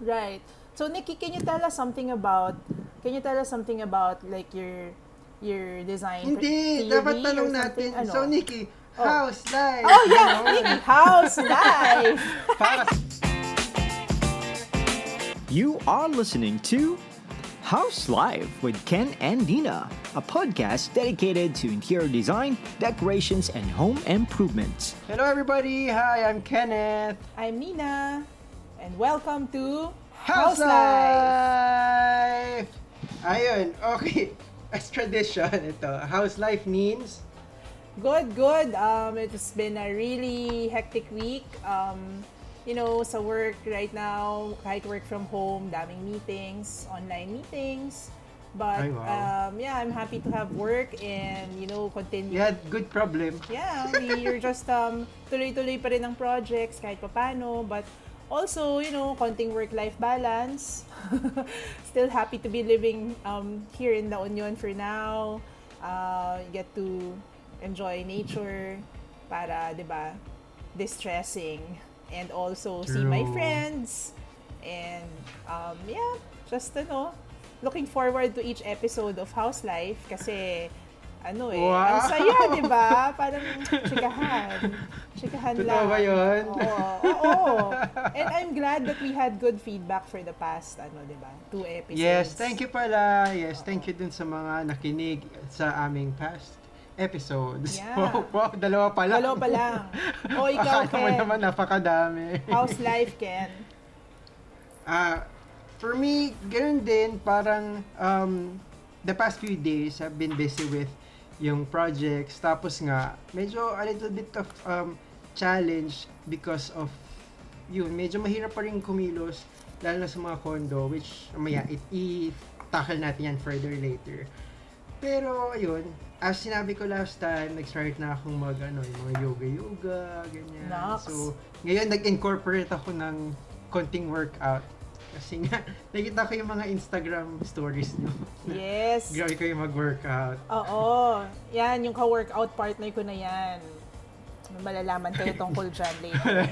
Right. So Nikki, can you tell us something about can you tell us something about like your your design Hindi, dapat or tanong something? natin. Ano? So, Nikki, Oh. how's life? Oh yeah, Ganon. Nikki, how's life? You are listening to House Live with Ken and Dina, a podcast dedicated to interior design, decorations, and home improvements. Hello everybody! Hi, I'm Kenneth. I'm Nina, and welcome to House, Life! Ayun, okay. As tradition, ito. House Life means Good, good. Um, it's been a really hectic week. Um, you know, sa work right now, kahit work from home, daming meetings, online meetings. But Ay, wow. um, yeah, I'm happy to have work and you know continue. had good problem. Yeah, we're just um, tuloy-tuloy pa rin ang projects kahit papano. But also, you know, konting work-life balance. Still happy to be living um, here in La Union for now. Uh, get to enjoy nature para, di ba, distressing. And also see my True. friends. And um, yeah, just ano, looking forward to each episode of House Life kasi ano eh, ang Wow! saya, di ba? Parang chikahan. Chikahan Totoo lang. ba yun? Oo. Oo. And I'm glad that we had good feedback for the past, ano, di ba? Two episodes. Yes, thank you pala. Yes, thank you dun sa mga nakinig sa aming past episodes. Yeah. Wow, wow, dalawa pala. Dalawa pa lang. O, ikaw, Akala mo Ken. naman napakadami. How's life, Ken? Ah, for me, ganun din, parang um, the past few days, I've been busy with yung projects. Tapos nga, medyo a little bit of um, challenge because of yun, medyo mahirap pa rin kumilos, lalo na sa mga condo, which, maya, it, i-tackle natin yan further later. Pero, ayun, as sinabi ko last time, nag-start na akong mag, ano, yung mga yoga-yoga, ganyan. Naks. So, ngayon, nag-incorporate ako ng konting workout. Kasi nga, nakita ko yung mga Instagram stories nyo. Yes. Grabe kayo mag-workout. Oo. Yan, yung ka-workout partner ko na yan. Malalaman kayo tungkol dyan later.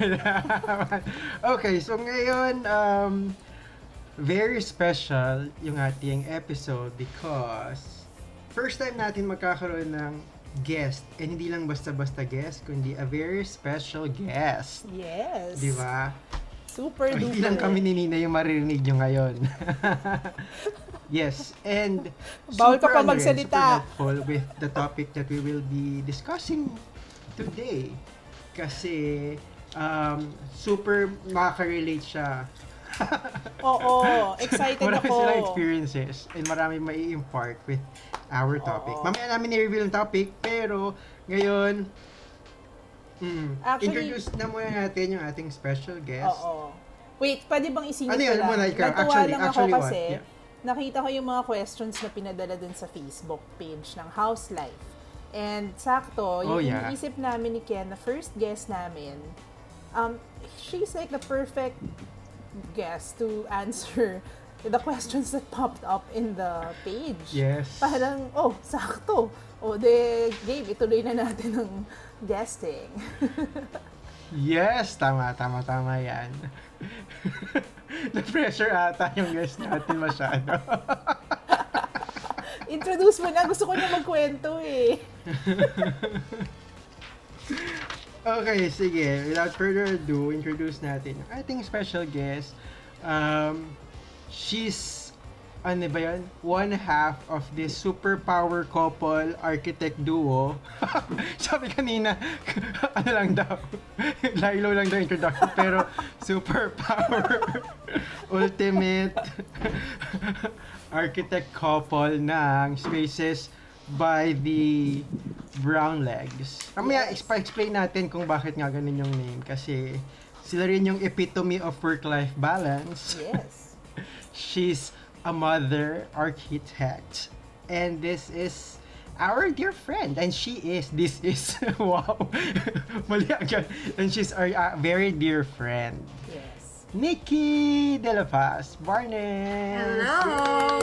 okay, so ngayon, um, very special yung ating episode because first time natin magkakaroon ng guest. And hindi lang basta-basta guest, kundi a very special guest. Yes. Di ba? Super duper. Hindi lang kami ni Nina yung maririnig nyo ngayon. yes, and Bawal ka super pa ano magsalita. super helpful with the topic that we will be discussing today. Kasi um, super makaka-relate siya. Oo. Excited marami ako. silang experiences and marami mai impart with our topic. Oo. Mamaya namin i-reveal yung topic, pero ngayon, mm, Actually- introduce na muna natin yung ating special guest. Oo. Wait, pwede bang isingit Ano ko yun? lang? Muna ikaw. Natuwa Actually- lang actually ako what? kasi Yeah. nakita ko yung mga questions na pinadala dun sa Facebook page ng House Life. And sakto, Oh, yung yeah. iniisip namin ni Ken, na first guest namin, um, she's like the perfect guest to answer the questions that popped up in the page. Yes. Parang, oh, sakto. O, de, Gabe, ituloy na natin ang guesting. Yes, tama, tama, tama yan. Na-pressure ata yung guest natin masyado. Introduce mo na. Gusto ko na magkwento eh. okay, sige. Without further ado, introduce natin yung ating special guest. Um, she's, ano ba yan? One half of this superpower couple architect duo. Sabi kanina, ano lang daw, Lilo lang daw introduction, pero superpower ultimate architect couple ng Spaces by the Brown Legs. Mamaya, Yes. explain natin kung bakit nga ganun yung name. Kasi sila rin yung epitome of work-life balance. Yes. She's a mother architect. And this is our dear friend. And she is, this is, wow. Mali agad. And she's our uh, very dear friend. Yes. Nikki De La Paz Barnes. Hello!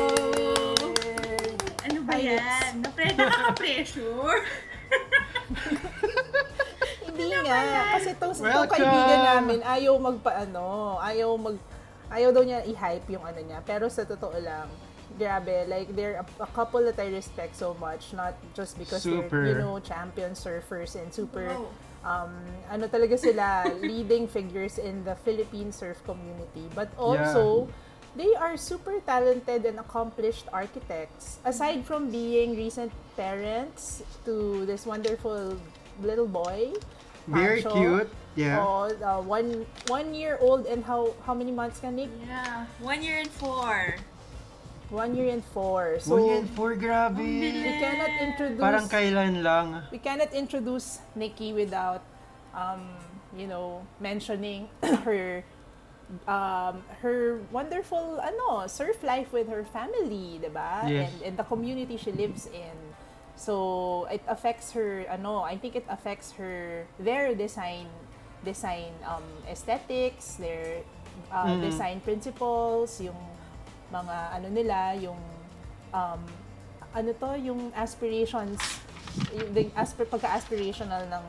Ano ba yan? Napre nakaka-pressure? Hindi nga. Kasi itong, itong Welcome! kaibigan namin, ayaw magpaano, ayaw mag, ayaw daw niya i-hype yung ano niya. Pero sa totoo lang, grabe, like, they're a, a couple that I respect so much. Not just because Super. they're, you know, champion surfers and super, Wow. um, ano talaga sila, leading figures in the Philippine surf community. But also, they are super talented and accomplished architects. Aside from being recent parents to this wonderful little boy, Very Pancho. cute. Yeah. Oh, uh, one one year old and how how many months can Nick? Yeah. One year and four. One year and four. So One and four, grabe. we cannot introduce Parang kailan lang. we cannot introduce Nikki without um, you know, mentioning her um, her wonderful ano, surf life with her family, 'di ba? Yes. And and the community she lives in. So it affects her ano, I think it affects her their design design um aesthetics, their uh, Mhm. design principles, yung mga ano nila, yung um, ano to, yung aspirations, yung the asp- pagka-aspirational ng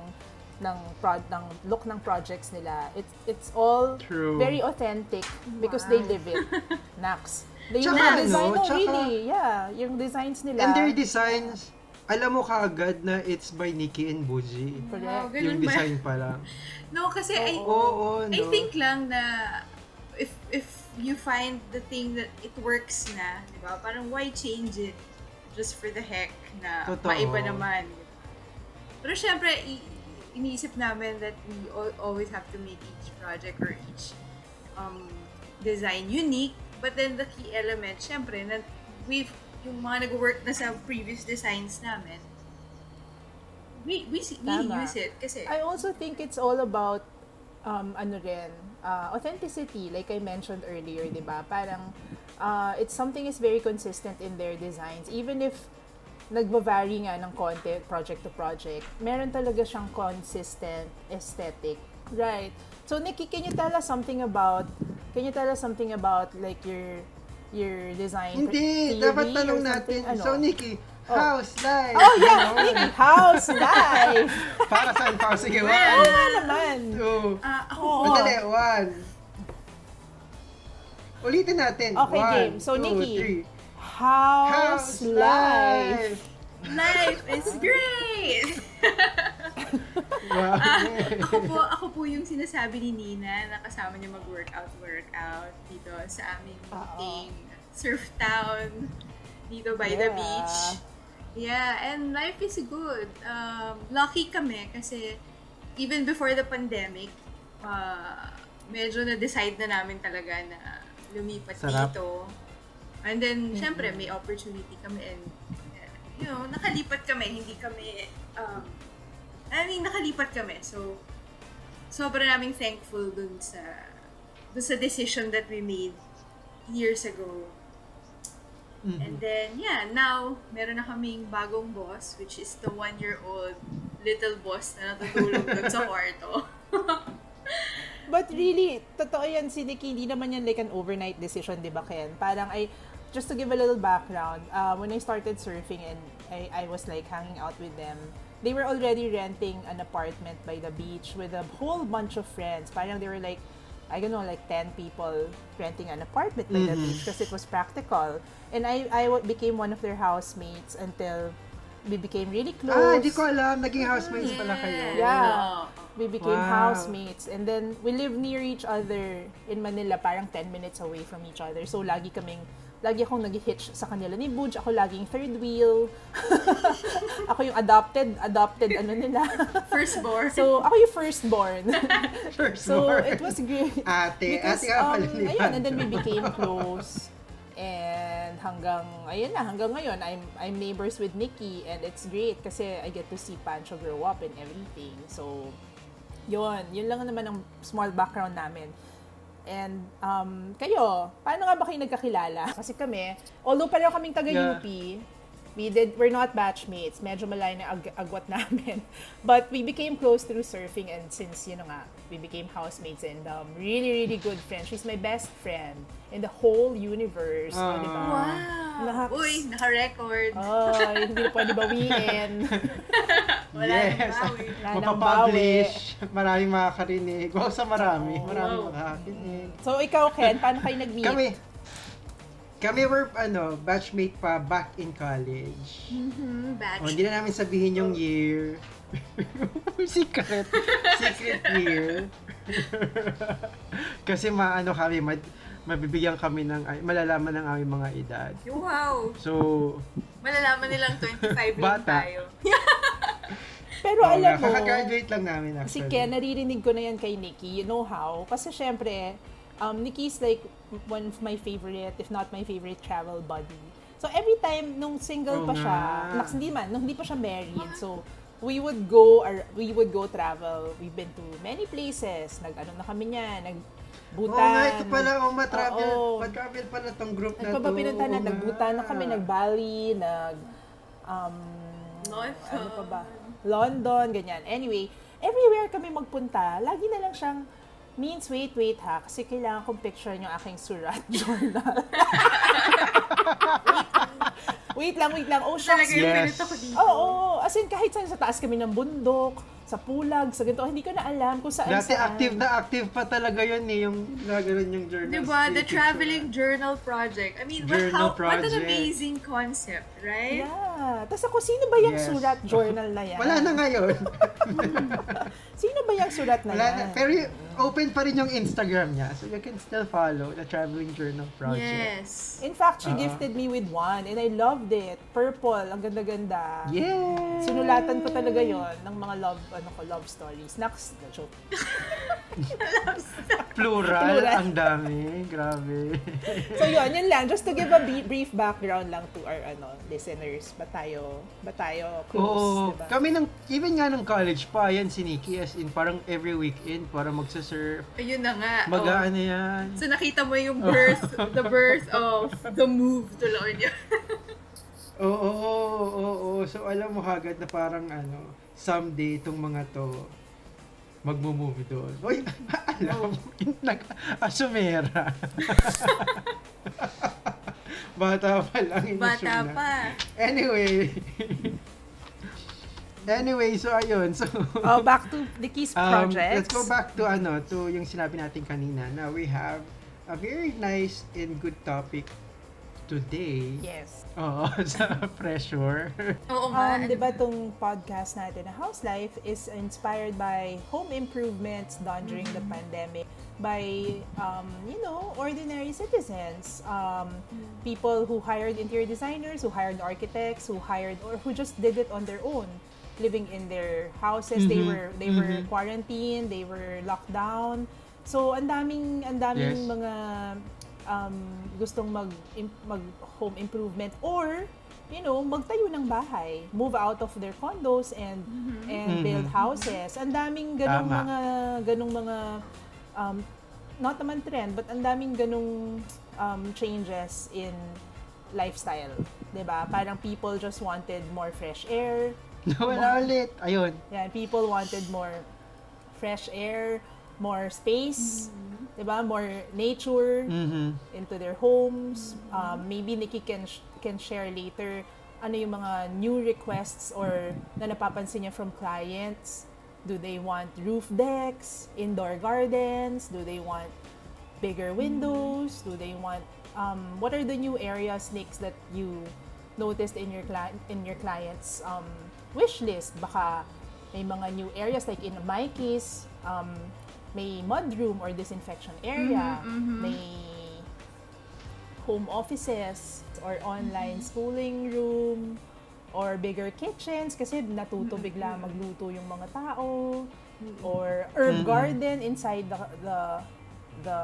ng prod ng look ng projects nila. It's it's all True. very authentic because they Wow. live it. Nax. They yung design, no, tsaka- really, yeah. Yung designs nila. And their designs, alam mo kaagad na it's by Nikki and Buji. Wow, ganun Yung ba? design pa lang. No, kasi I, Oo, no. I think lang na if if you find the thing that it works na, di ba? Parang why change it just for the heck na Totoo. maiba naman. Pero syempre, i- iniisip namin that we al- always have to make each project or each um, design unique. But then the key element, syempre, na we've, yung mga nag-work na sa previous designs namin, we, we, we Tama. use it kasi I also think it's all about um, ano rin, uh, authenticity, like I mentioned earlier, di ba? Parang, uh, it's something is very consistent in their designs. Even if nagva-vary nga ng konti project to project, meron talaga siyang consistent aesthetic. Right. So, Nikki, can you tell us something about, can you tell us something about, like, your, your design Hindi, theory dapat tanong natin. Ano? So, Nikki, Oh. house life. Oh, yeah! Nikki, house life! Para saan pa? Sige, Oo one, nga naman! two, Ah, ako Oo. Madali, one. Ulitin natin. Okay, one, game. So, two, Nikki. three. House, life. Life is great! Wow. ako po, ako po yung sinasabi ni Nina na kasama niya mag-workout, workout dito sa aming meeting Surf Town dito by the Yeah. beach. Yeah, and life is good. Um, lucky kami kasi even before the pandemic, uh, medyo na-decide na namin talaga na lumipat Sarap. dito. And then, syempre, may opportunity kami and, you know, nakalipat kami, hindi kami, um, I mean, nakalipat kami. So, sobrang naming thankful dun sa, dun sa decision that we made years ago. Mhm. And then, yeah, now, meron na kaming bagong boss, which is the one-year-old little boss na natutulog sa kwarto. But really, totoo yan si Nikki, hindi naman yan like an overnight decision, di ba Ken? Parang I, just to give a little background, uh, when I started surfing and I, I was like hanging out with them, they were already renting an apartment by the beach with a whole bunch of friends. Parang they were like, I don't know, like 10 people renting an apartment by the Mhm. beach because it was practical. And I, I became one of their housemates until we became really close. Ah, hindi ko alam. Naging housemates pala kayo. Yeah. We became Wow. housemates and then we live near each other in Manila, parang 10 minutes away from each other. So lagi kaming lagi akong nag-hitch sa kanila ni Budge. Ako laging third wheel. ako yung adopted, adopted ano nila. Firstborn. so ako yung firstborn. First so born. it was great. Ate, Because, ate nga pala um, ni ayun, and then we became close. And hanggang, ayun na, hanggang ngayon, I'm, I'm neighbors with Nikki and it's great kasi I get to see Pancho grow up and everything. So, yun, yun lang naman ang small background namin. And um, kayo, paano nga ba kayo nagkakilala? Kasi kami, although pareho kaming taga-UP, We did, we're not batchmates. Medyo malayo na ag- agwat namin. But we became close through surfing and since, you know nga, we became housemates and um, really, really good friends. She's my best friend in the whole universe. Oh, di ba? Ah. Wow! Lahat. Uy, naka-record. Oh, hindi na pwede bawiin. Wala yes. nang bawi. Wala nang Mapapublish. Maraming makakarinig. Wow, sa marami. Oh, Maraming wow. makakarinig. So, ikaw, Ken, paano kayo nag-meet? Kami, kami were, ano, batchmate pa back in college. Hmm, batch. O, hindi na namin sabihin yung year. Secret. Secret year. Kasi maano kami, mad, mabibigyan kami ng, ay, malalaman ng aming mga edad. Wow! So, Malalaman nilang 25 lang Bata. tayo. Pero oo alam mo, kakagraduate lang namin si actually. Ken, naririnig ko na yan kay Nikki. You know how? Kasi syempre, um, Nikki's like one of my favorite, if not my favorite travel buddy. So every time nung single Oo pa siya, naks, hindi man, nung hindi pa siya married, so we would go or we would go travel. We've been to many places. Nag-ano na kami niya, nag Oo nga, ito pala, oh, matravel. Oo. Mag-travel pala tong group na Ano to. pa ba pinunta na? Nagbutan na kami, nag-Bali, nag... Um, London. Ano pa ba? London, ganyan. Anyway, everywhere kami magpunta, lagi na lang siyang, means, wait, wait ha, kasi kailangan kong picture yung aking surat journal. wait lang, wait lang. Oh, Talaga shucks. yung Yes. ko dito. Oo, oo. as in kahit saan sa taas kami ng bundok, sa pulag, sa ganito, hindi ko na alam kung saan Dati saan. active na active pa talaga yun eh, yung nagano'n yung journal. Diba? The picture. traveling journal project. I mean, what, Journal how, what an project. amazing concept, right? Yeah. Tapos ako, sino ba yung Yes. surat journal na yan? Wala na ngayon. Sino ba yung surat na Wala yan? na. Pero open pa rin yung Instagram niya. So you can still follow the Traveling Journal Project. Yes. In fact, she Oo. gifted me with one and I loved it. Purple, ang ganda-ganda. Yes! Sinulatan ko talaga yon ng mga love ano ko love stories. Next, no, joke. Plural. Plural. Ang dami. Grabe. So yun, yun lang. Just to give a brief background lang to our ano listeners. Ba tayo, ba tayo close, Oo. diba? Kami ng, even nga ng college pa, yan si Nikki as in parang every weekend para magsasurf. Ayun na nga. oh. Mag-ano yan. So nakita mo yung birth, the birth of the move to Union. Oo, oo, oo, oo. So alam mo kagad na parang ano, someday itong mga to magmo-move doon. Uy, alam mo, nag-asumera. Bata pa lang. Bata na. pa. Anyway. Anyway, so ayun. So, Oh, back to the Keys um, projects. let's go back to ano, to yung sinabi natin kanina. Now we have a very nice and good topic today. Yes. Oo, sa pressure. Oo nga. Um, di ba tong podcast natin na House Life is inspired by home improvements done during the pandemic by, um, you know, ordinary citizens. Um, people who hired interior designers, who hired architects, who hired, or who just did it on their own. Living in their houses, they Mhm, were they were mhm. quarantined, they were locked down. So ang daming ang daming Yes. mga um, gustong mag mag home improvement or you know, magtayo ng bahay, move out of their condos and and Mhm. build houses. Ang daming ganong Tama. mga ganong mga um, not naman trend, but ang daming ganong um, changes in lifestyle, 'di ba? Parang people just wanted more fresh air. Nawala ulit. Ayun. Yan, people wanted more fresh air, more space, 'di ba? More nature Mhm. into their homes. Um, maybe Nikki can sh- can share later ano yung mga new requests or na napapansin niya from clients. Do they want roof decks, indoor gardens? Do they want bigger windows? Do they want um, what are the new areas, Nicks, that you noticed in your cli- in your clients um, wish list? Baka may mga new areas like in my case, um, may mudroom or disinfection area, may home offices or online schooling room or bigger kitchens kasi natuto bigla magluto yung mga tao. Or herb Mhm. garden inside the the the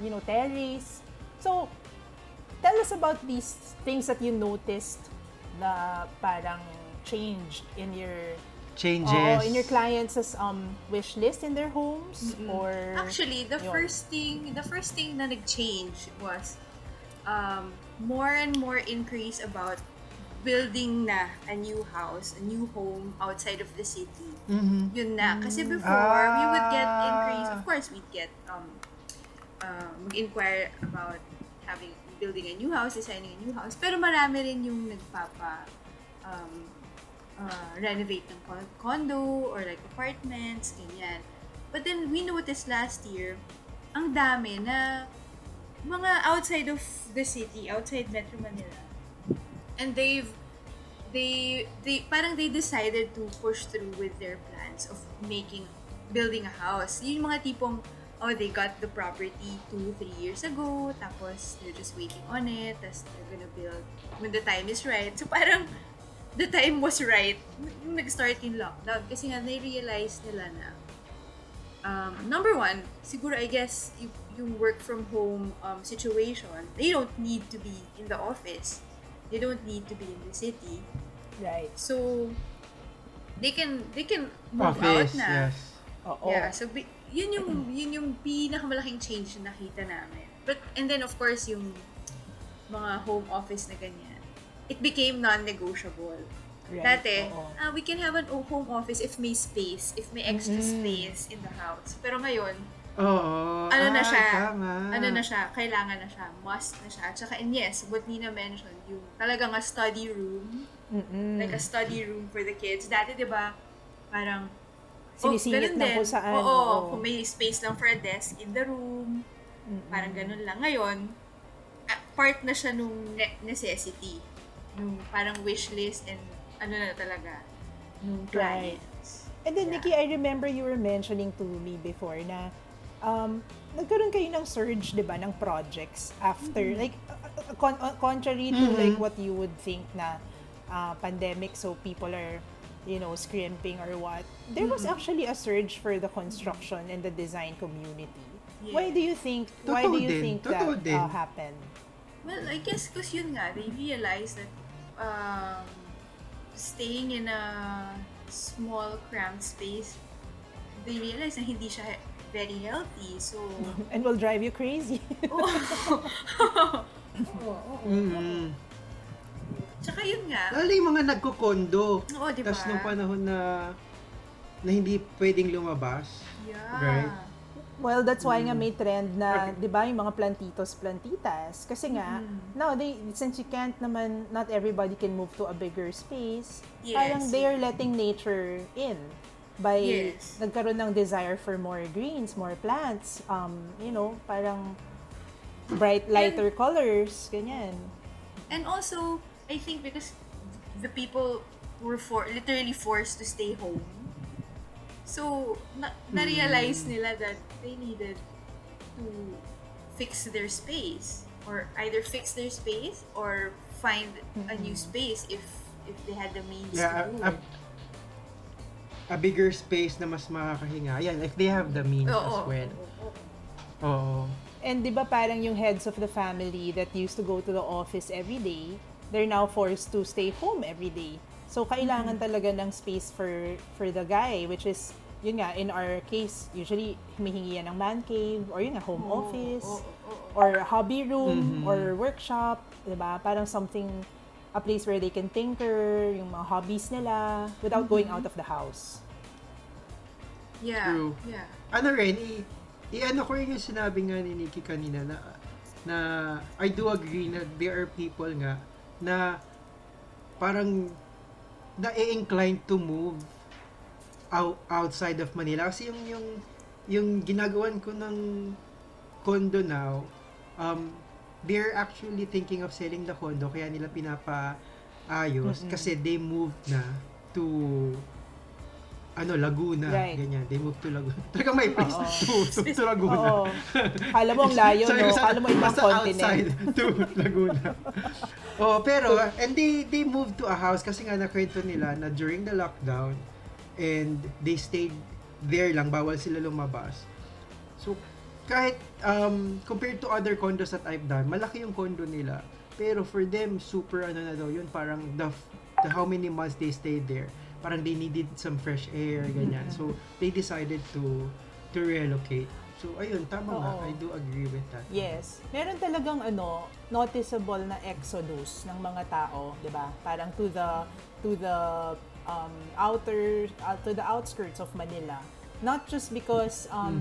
you know terrace. So tell us about these things that you noticed na parang changed in your Changes. Oo, in your clients' um wish list in their homes or Actually, the Yun. first thing, the first thing na nag-change was um, more and more increase about building na a new house, a new home outside of the city. Mhm. Yun na. Kasi before, we would get Ah. increase. Of course, we'd get, um, uh, mag-inquire about having, building a new house, designing a new house. Pero marami rin yung nagpapa, um, uh, renovate ng con- condo or like apartments, ganyan. But then, we noticed last year, ang dami na mga outside of the city, outside Metro Manila. And they've they they parang they decided to push through with their plans of making building a house. Yung mga tipong oh they got the property two three years ago tapos they're just waiting on it tapos they're gonna build when the time is right. So parang the time was right nag-start yung lockdown kasi nga na-realize nila na um, number one, siguro I guess yung work from home um, situation, they don't need to be in the office. They don't need to be in the city. Right. So they can they can move out Office, na. yes. Oo. Yeah, so yun yung yun yung pinakamalaking change na nakita namin. But and then of course yung mga home office na ganyan. It became non-negotiable. Right. Dati, Oo. ah, we can have an home office if may space, if may extra Mm-mm. space in the house. Pero ngayon, Oo. ano na Ah, siya, Tama. ano na siya, kailangan na siya, must na siya. At saka, and yes, what Nina mentioned, yung talagang a study room, Mm-mm. like a study room for the kids. Dati, di ba, parang, Sinisingit ganun lang din. kung saan, Oo, oo. kung may space lang for a desk in the room, parang ganun lang. Ngayon, ah, part na siya nung ne- necessity. Nung parang wish list and ano na talaga, nung Right. clients. And then, Yeah. Nikki, I remember you were mentioning to me before na um, nagkaroon kayo ng surge, di ba, ng projects after, Mm-hmm. like, uh, uh, con- uh, contrary to like what you would think na uh, pandemic, so people are, you know, scrimping or what. There was Mm-hmm. actually a surge for the construction and the design community. Why Yeah. do you think, why Totoo do you din, think totoo that din. uh, happened? Well, I guess because yun nga, they realized that um, staying in a small, cramped space, they realized na hindi siya very healthy. So, And will drive you crazy. Mm. tsaka yun nga. Lalo yung mga nagko-condo. Oo, di ba? Tapos nung panahon na na hindi pwedeng lumabas. Yeah. Right. Well, that's why nga may trend na, 'di ba, yung mga plantitos, plantitas. Kasi nga, Mm-hmm. now they since you can't naman not everybody can move to a bigger space. Yes. Parang they are letting nature in by Yes. nagkaroon ng desire for more greens, more plants, um, you know, parang bright lighter colors, ganyan. And also, I think because the people were for literally forced to stay home. So, na- na-realize nila that they needed to fix their space or either fix their space or find a new space if if they had the means Yeah, to do a, it. a bigger space na mas makakahinga. Yan, if they have the means Oo, as well. oo, oo. Oo. And 'di ba parang yung heads of the family that used to go to the office every day, they're now forced to stay home every day. So kailangan talaga ng space for for the guy which is yun nga in our case usually humihingi yan ng man cave or yun nga home Oo, office oo, oo. or hobby room Mhm. or workshop, 'di ba? Parang something a place where they can tinker, yung mga hobbies nila without going out of the house. Yeah. True. Yeah. Ano rin, i, i-ano ko rin yung sinabi nga ni Nikki kanina na, na I do agree na there are people nga na parang na-inclined to move out, outside of Manila. Kasi yung, yung, yung ginagawan ko ng condo now, um, they're actually thinking of selling the condo kaya nila pinapaayos Mm-mm. kasi they moved na to ano, Laguna, Right. ganyan. They moved to Laguna. Talagang may place to, to, to Laguna. Oo. Kala mo ang layo, no? Kala mo ibang continent. outside to Laguna. Oh, pero, and they, they moved to a house kasi nga nakwento nila na during the lockdown, and they stayed there lang, bawal sila lumabas. So, kahit, um, compared to other condos that I've done, malaki yung condo nila. Pero for them, super ano na daw, yun parang the, the how many months they stayed there. Parang they needed some fresh air, ganyan. So, they decided to to relocate. So, ayun, tama nga. Oo. I do agree with that. Yes. Meron talagang ano, noticeable na exodus ng mga tao, 'di ba? Parang to the to the um, outer uh, to the outskirts of Manila. Not just because um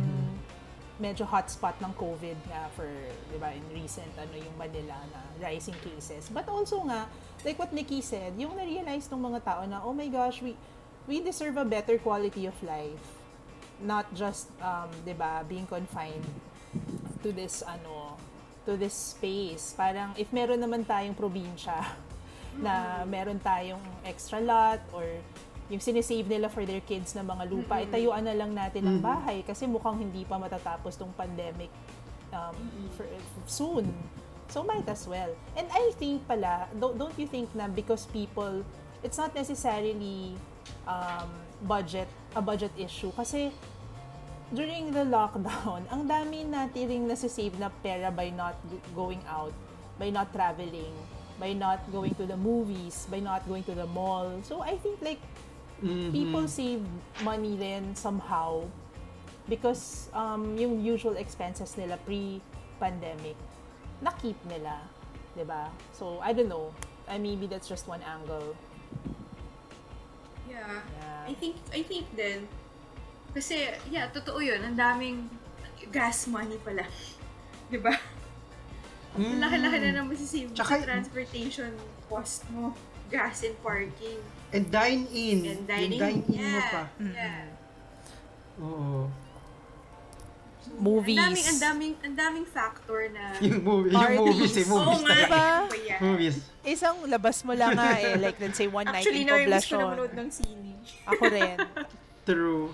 medyo hotspot ng COVID nga for, 'di ba, in recent ano yung Manila na rising cases. But also nga, like what Nikki said, yung na-realize ng mga tao na, oh my gosh, we we deserve a better quality of life. Not just um, 'di ba, being confined to this ano to this space. Parang if meron naman tayong probinsya na meron tayong extra lot or yung sinisave nila for their kids na mga lupa, itayuan na lang natin ang bahay kasi mukhang hindi pa matatapos tong pandemic um, for, soon. So might as well. And I think pala, don't, don't you think na because people, it's not necessarily um, budget, a budget issue. Kasi during the lockdown, ang dami natin ring nasisave na pera by not going out, by not traveling, by not going to the movies, by not going to the mall. So I think like Mhm. people save money then somehow because um, yung usual expenses nila pre-pandemic, na-keep nila. 'di ba? So, I don't know. I maybe that's just one angle. Yeah. Yeah. I think, I think din, kasi, yeah, totoo yun. Ang daming gas money pala. Di ba? Ang laki-laki na naman si Tsaka- transportation cost mo. Gas and parking. And dine-in. And dine-in mo yeah. pa. Yeah. Oo. Movies. Ang daming, ang daming, ang daming factor na... Yung movie, yung movies eh, Oo movies nga, talaga. Diba? eh, yan. Movies. Isang labas mo lang nga eh, like let's say one night Actually, in namimiss ko Poblacion. na manood ng sine. Ako rin. True.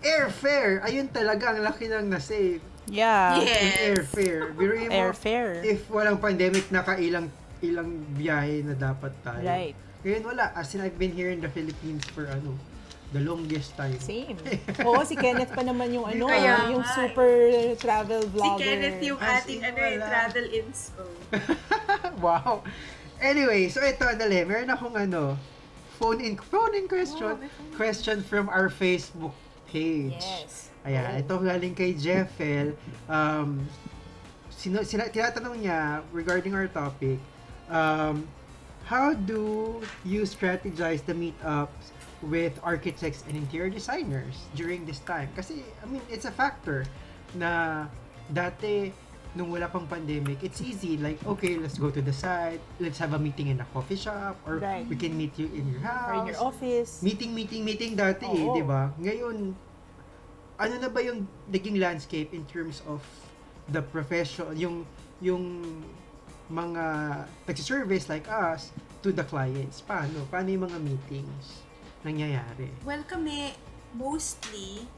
Airfare. Ayun talaga, ang laki ng na-save. Yeah. Yes. Yung airfare. Biruin mo, Airfare. if walang pandemic, nakailang ilang biyahe na dapat tayo. Right. Ngayon wala. As in, I've been here in the Philippines for ano, the longest time. Same. Oo, si Kenneth pa naman yung ano, Kaya yung nga. super travel Si vlogger. Kenneth yung As ating in, ano, eh, wala. travel inspo. wow. Anyway, so ito, dali, meron akong ano, phone in, phone in question. Oh, phone in. question from our Facebook page. Yes. Ayan, ito galing kay Jeffel. Um, sino, sina, tinatanong niya regarding our topic, um, how do you strategize the meetups with architects and interior designers during this time? Kasi, I mean, it's a factor na dati, nung wala pang pandemic, it's easy. Like, okay, let's go to the site. Let's have a meeting in a coffee shop. Or Right. we can meet you in your house Or in your office. meeting, meeting, meeting dati eh, Oo. di ba? Ngayon, ano na ba yung naging landscape in terms of the profession, yung, yung mga nagsiservice like us to the clients? Paano? Paano yung mga meetings nangyayari? Well, kami, mostly,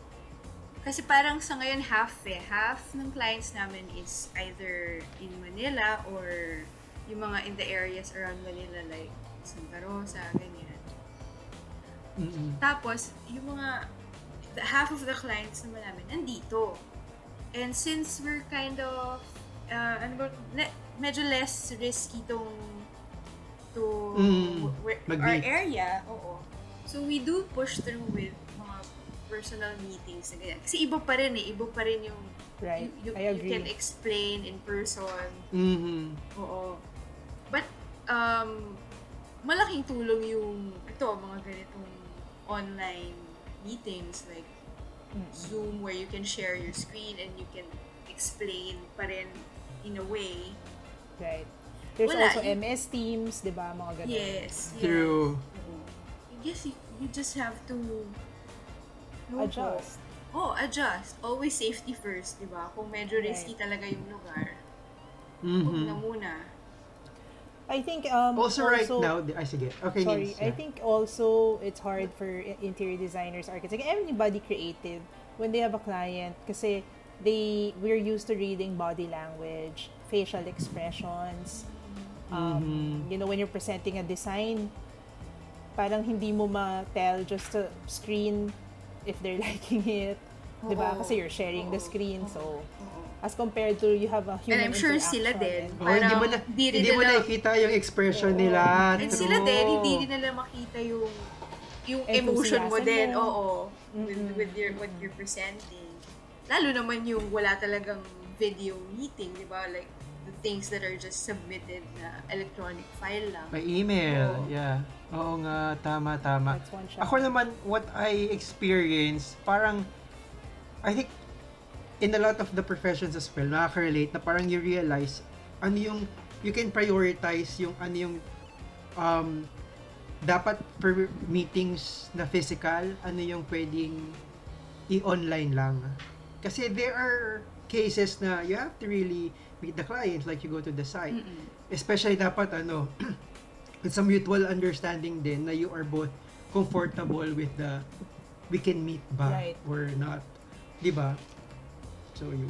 kasi parang sa ngayon half eh. Half ng clients namin is either in Manila or yung mga in the areas around Manila like Santa Rosa, ganyan. Mm-mm. Tapos, yung mga, the, half of the clients naman namin nandito. And since we're kind of, uh, ano ba, le- medyo less risky tong to Mm, our area, oo. So we do push through with personal meetings na ganyan. Kasi iba pa rin eh, iba pa rin yung Right. you, you, I you can agree. explain in person. Mhm. Oo. But, um, malaking tulong yung, ito, mga ganitong online meetings like Zoom where you can share your screen and you can explain pa rin in a way. Right. There's Wala, also yun- MS Teams, di ba? Mga ganun. Yes. yes. True. I guess you, you just have to no po. Adjust. Oh, adjust. Always safety first, di ba? Kung medyo risky talaga yung lugar, huwag na muna. I think um, Also, right now, di- ay sige. Okay, Sorry, I yeah. think also it's hard for i- interior designers, architects, anybody creative when they have a client kasi they we're used to reading body language, facial expressions. Um, Mhm. You know, when you're presenting a design, parang hindi mo ma-tell just to screen if they're liking it. 'Di ba? Oo. Kasi you're sharing the Oo. screen, so Oo. as compared to you have a human And I'm sure sila interaction din. Oh, hindi mo na, di rin hindi mo nila- nakikita yung expression Oo. nila. And True. sila din, hindi din nila makita yung yung emotion mo Enthusiasm din, mo. oo, with, Mm-mm. with your what you're presenting. lalo naman yung wala talagang video meeting, di ba? Like, the things that are just submitted na electronic file lang. By email, Oo. yeah. Oo nga, tama, tama. That's one shot. Ako naman, what I experienced, parang, I think, in a lot of the professions as well, nakaka-relate na parang you realize, ano yung, you can prioritize yung, ano yung, um, dapat per meetings na physical, ano yung pwedeng i-online lang. Kasi there are cases na you have to really meet the client, like you go to the site. Mm-mm. Especially dapat ano, it's a mutual understanding din na you are both comfortable with the we can meet ba Right. or not. 'Di ba? So yun.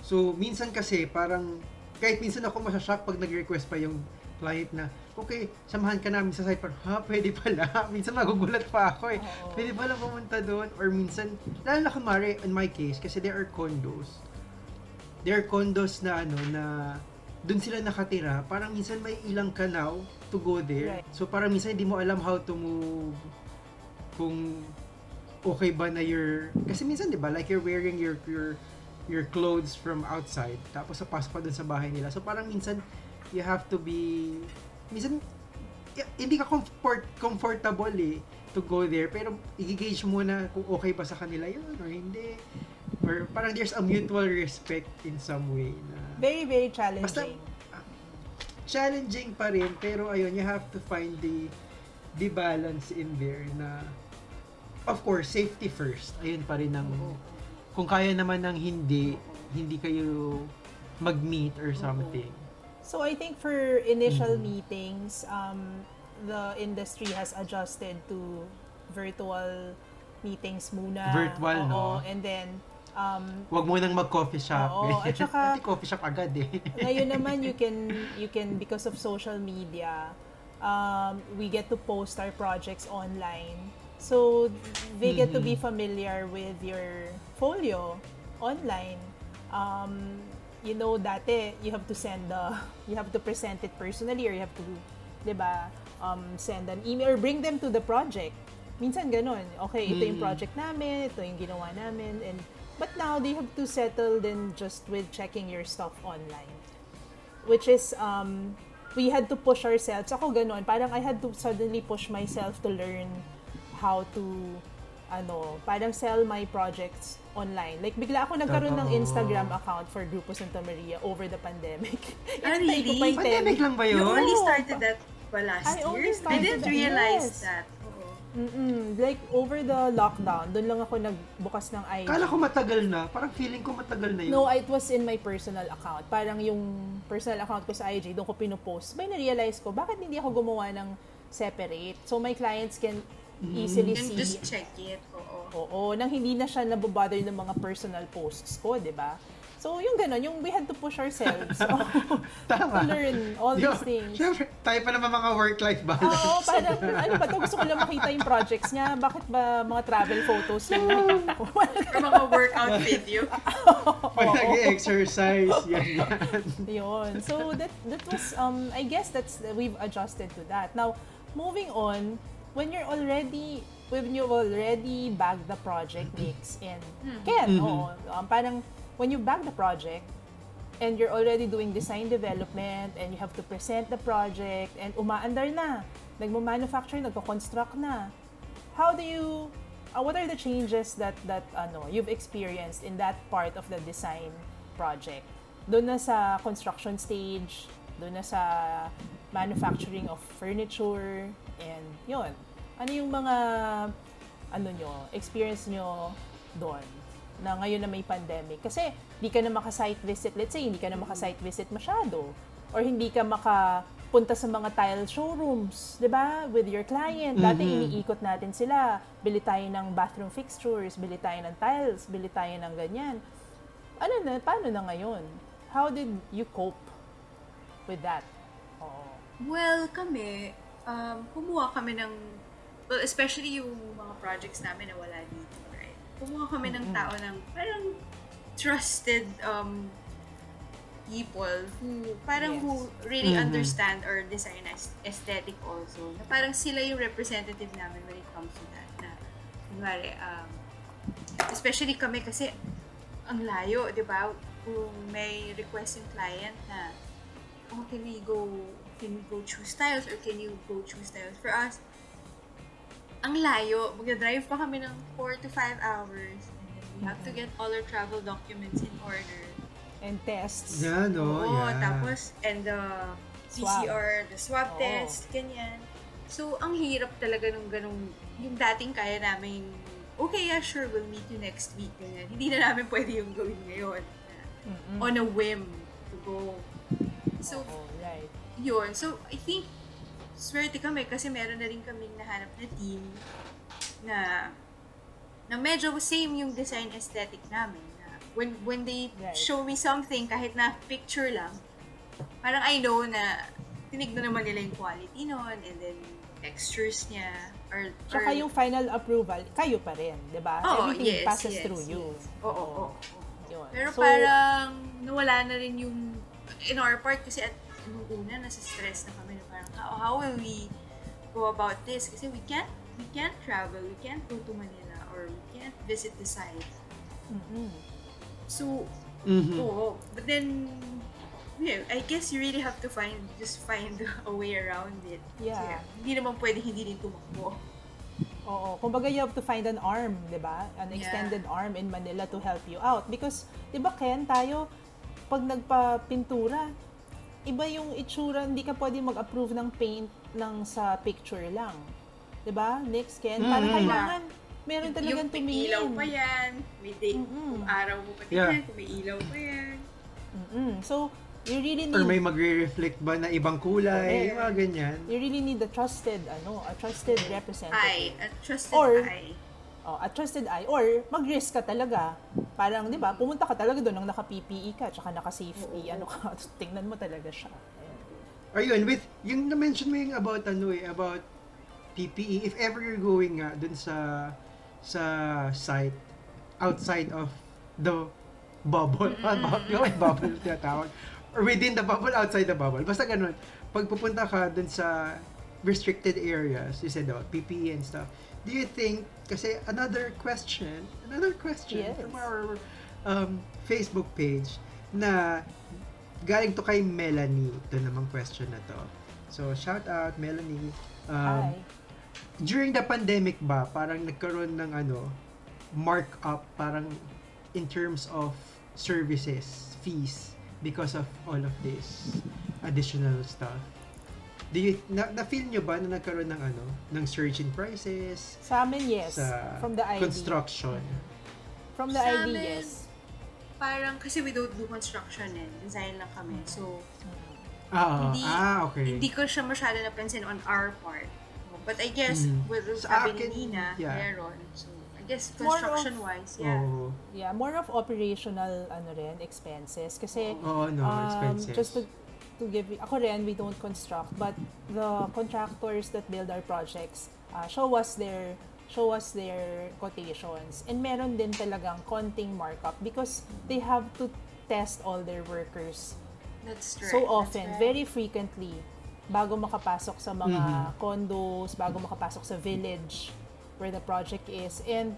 So minsan kasi parang kahit minsan ako masashock pag nag-request pa yung client na okay, samahan ka namin sa site parang ha, pwede pala. minsan magugulat pa ako eh. Oo. Pwede pala pumunta doon or minsan lalo na kumari in my case kasi there are condos. There are condos na ano na doon sila nakatira, parang minsan may ilang kanaw to go there. Right. So parang minsan hindi mo alam how to move kung okay ba na your kasi minsan 'di ba like you're wearing your your your clothes from outside tapos sa pasok pa dun sa bahay nila. So parang minsan you have to be minsan hindi ka comfort comfortable eh to go there pero i-gauge mo na kung okay ba sa kanila yun or hindi or parang there's a mutual respect in some way na Very, very challenging. Basta- challenging pa rin pero ayun you have to find the the balance in there na of course safety first ayun pa rin ang kung kaya naman ng hindi hindi kayo mag-meet or something So I think for initial Mm. meetings, um, the industry has adjusted to virtual meetings muna. Virtual, Oo, no? And then, um, Wag mo nang mag-coffee shop. Oo, at saka- Dati coffee shop agad eh. ngayon naman you can you can because of social media um, we get to post our projects online so they get to be Mm-hmm. familiar with your folio online um, you know dati you have to send the you have to present it personally or you have to 'di ba um, send an email or bring them to the project minsan ganun okay ito yung Mm. project namin ito yung ginawa namin and but now they have to settle then just with checking your stuff online which is um we had to push ourselves ako ganun parang I had to suddenly push myself to learn how to ano parang sell my projects online like bigla ako nagkaroon ng. Instagram account for Grupo Santa Maria over the pandemic Ah, really? Pandemic 10. lang ba You yun? only Oo. started that pa last I only year? I started didn't that- realize yes. that. Mm-mm. like over the lockdown doon lang ako nagbukas ng IG Kala ko matagal na. Parang feeling ko matagal na yun. No, it was in my personal account. Parang yung personal account ko sa IG, doon ko pinupost. May na-realize ko, bakit hindi ako gumawa ng separate? So my clients can easily And see. just check it. Oo. Oo, nang hindi na siya nabobother ng mga personal posts ko, di ba? So, yung gano'n, yung we had to push ourselves to Tama. learn all Yo, these things. Siyempre, tayo pa naman mga work-life balance. Oo, parang, ano ba to? Gusto ko lang makita yung projects niya. Bakit ba mga travel photos yung nakikita ko? Mga workout video. Pag nag-exercise, yan yan. Yun. So that that was um I guess that's we've adjusted to that. Now, moving on, when you're already when you've already bagged the project mix in Ken, oo, um, parang when you bag the project and you're already doing design development and you have to present the project and umaandar na, nagmo-manufacture, nagko-construct na. How do you uh, what are the changes that that ano you've experienced in that part of the design project? Doon na sa construction stage, doon na sa manufacturing of furniture and yun. Ano yung mga ano nyo, experience nyo doon na ngayon na may pandemic? Kasi hindi ka na maka-site visit, let's say, hindi ka na maka-site visit masyado. Or hindi ka makapunta sa mga tile showrooms, di ba? With your client. Dati iniikot natin sila. Bili tayo ng bathroom fixtures, bili tayo ng tiles, bili tayo ng ganyan. Ano na, paano na ngayon? How did you cope with that? Oo. Well, kami, um, kumuha kami ng, well, especially yung mga projects namin na wala dito? Kumuha kami ng tao ng parang trusted um, people who parang Yes. who really Mhm. understand our design aesthetic also. Na parang sila yung representative namin when it comes to that. Na, kunwari, um, especially kami kasi ang layo, di ba? Kung may request yung client na, oh, can we go, can we go choose styles or can you go choose styles for us? Ang layo. Mag-drive pa kami ng 4 to 5 hours. We have to get all our travel documents in order. And tests. Yeah, no? Oo, yeah. tapos, and the Swab. PCR, the swab Oo. test, ganyan. So, ang hirap talaga nung ganung, yung dating kaya namin, okay, yeah, sure, we'll meet you next week, ganyan. Hindi na namin pwede yung gawin ngayon. Mm-mm. On a whim to go. So, Oo, right. yun. So, I think, swerte kami kasi meron na rin kaming nahanap na team na na medyo same yung design aesthetic namin. Na when, when they Right. show me something, kahit na picture lang, parang I know na tinignan naman nila yung quality nun and then textures niya or, Tsaka or- yung final approval, kayo pa rin, di ba? Oo, Everything yes, passes yes, through you. yes. Oo, oo, oo. Yun. Pero So, parang nawala na rin yung in our part kasi at nung una nasa stress na kami na parang how, how will we go about this kasi we can't we can't travel we can't go to Manila or we can't visit the site mm-mm. so Mhm. oo but then yeah, I guess you really have to find just find a way around it Yeah. Kasi hindi naman pwede hindi din tumakbo Oo. Kumbaga, you have to find an arm, di ba? An Yeah. extended arm in Manila to help you out. Because, di ba, Ken, tayo, pag nagpa-pintura, iba yung itsura, hindi ka pwede mag-approve ng paint lang sa picture lang. Di ba? Next, Ken, parang Mm-mm. kailangan, meron yung, talagang yung may tumingin. ilaw pa yan may day, Mm-mm. kung araw mo pa Yeah. tingnan kung may ilaw pa yan Mm-mm. So, you really need Or may magre-reflect ba na ibang kulay, yung mga ganyan. you really need a trusted ano a trusted representative I, a trusted Or- eye. Oh, a trusted eye or mag-risk ka talaga. Parang 'di ba pumunta ka talaga doon nang naka-PPE ka tsaka naka-safety ano ka tingnan mo talaga siya. Ayun, with, yung na-mention mo yung about ano eh, about PPE, if ever you're going nga dun sa sa site outside of the bubble, mm yung bubble tinatawag, or within the bubble, outside the bubble, basta ganun, pag pupunta ka dun sa restricted areas, you said about PPE and stuff, do you think, kasi another question, another question Yes. from our um, Facebook page, na galing to kay Melanie, ito namang question na to. So, shout out, Melanie. Um, Hi. during the pandemic ba, parang nagkaroon ng ano, markup, parang in terms of services, fees, because of all of this additional stuff? Do you, na, na-feel nyo ba na nagkaroon ng ano, ng surge in prices sa amin yes sa from the ID construction? from the Sa ID amin, yes Parang, kasi we don't do construction eh. Design lang kami. So, Ah, Hindi- ah, okay. hindi ko siya masyado napansin on our part. But I guess, Mm. with Sa sabi akin, ni Nina, yeah. meron. So, I guess More of- construction-wise, yeah. Oo. yeah more of operational ano rin expenses kasi Oo, no, Um, expenses. just to to give you, ako rin, we don't construct, but the contractors that build our projects uh, show us their show us their quotations. And meron din talagang konting markup because they have to test all their workers That's right. so that's often, right. very frequently, bago makapasok sa mga Mhm. condos, bago makapasok sa village where the project is. And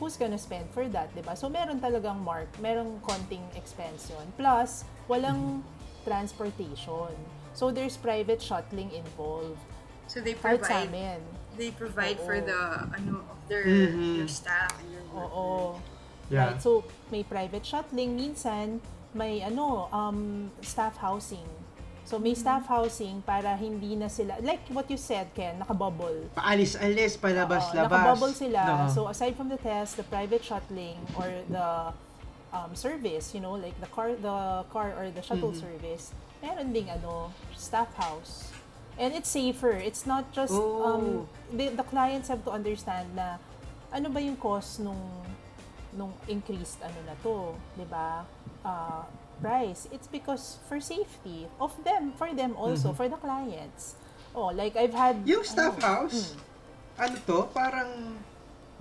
who's gonna spend for that, di ba? So, meron talagang mark, merong konting expense yun. Plus, walang transportation. So, there's private shuttling involved. So, they Kahit sa provide, amin. they provide for Oo. the, ano, of their, Mhm. their staff and their Oo. workers. Yeah. Right? So, may private shuttling. Minsan, may ano, um, staff housing. So, may staff housing para hindi na sila, like what you said, Ken, nakabubble. Paalis-alis, Oo, palabas-labas. nakabubble sila. No. So, aside from the test, the private shuttling or the um, service, you know, like the car, the car or the shuttle Mhm. service, meron ding ano, staff house. And it's safer. It's not just, Oh. um, the, the clients have to understand na ano ba yung cost nung nung increased ano na to, 'di ba? Uh, price. It's because for safety of them, for them also, Mhm. for the clients. Oh, like I've had Yung staff ano, house, ano to, parang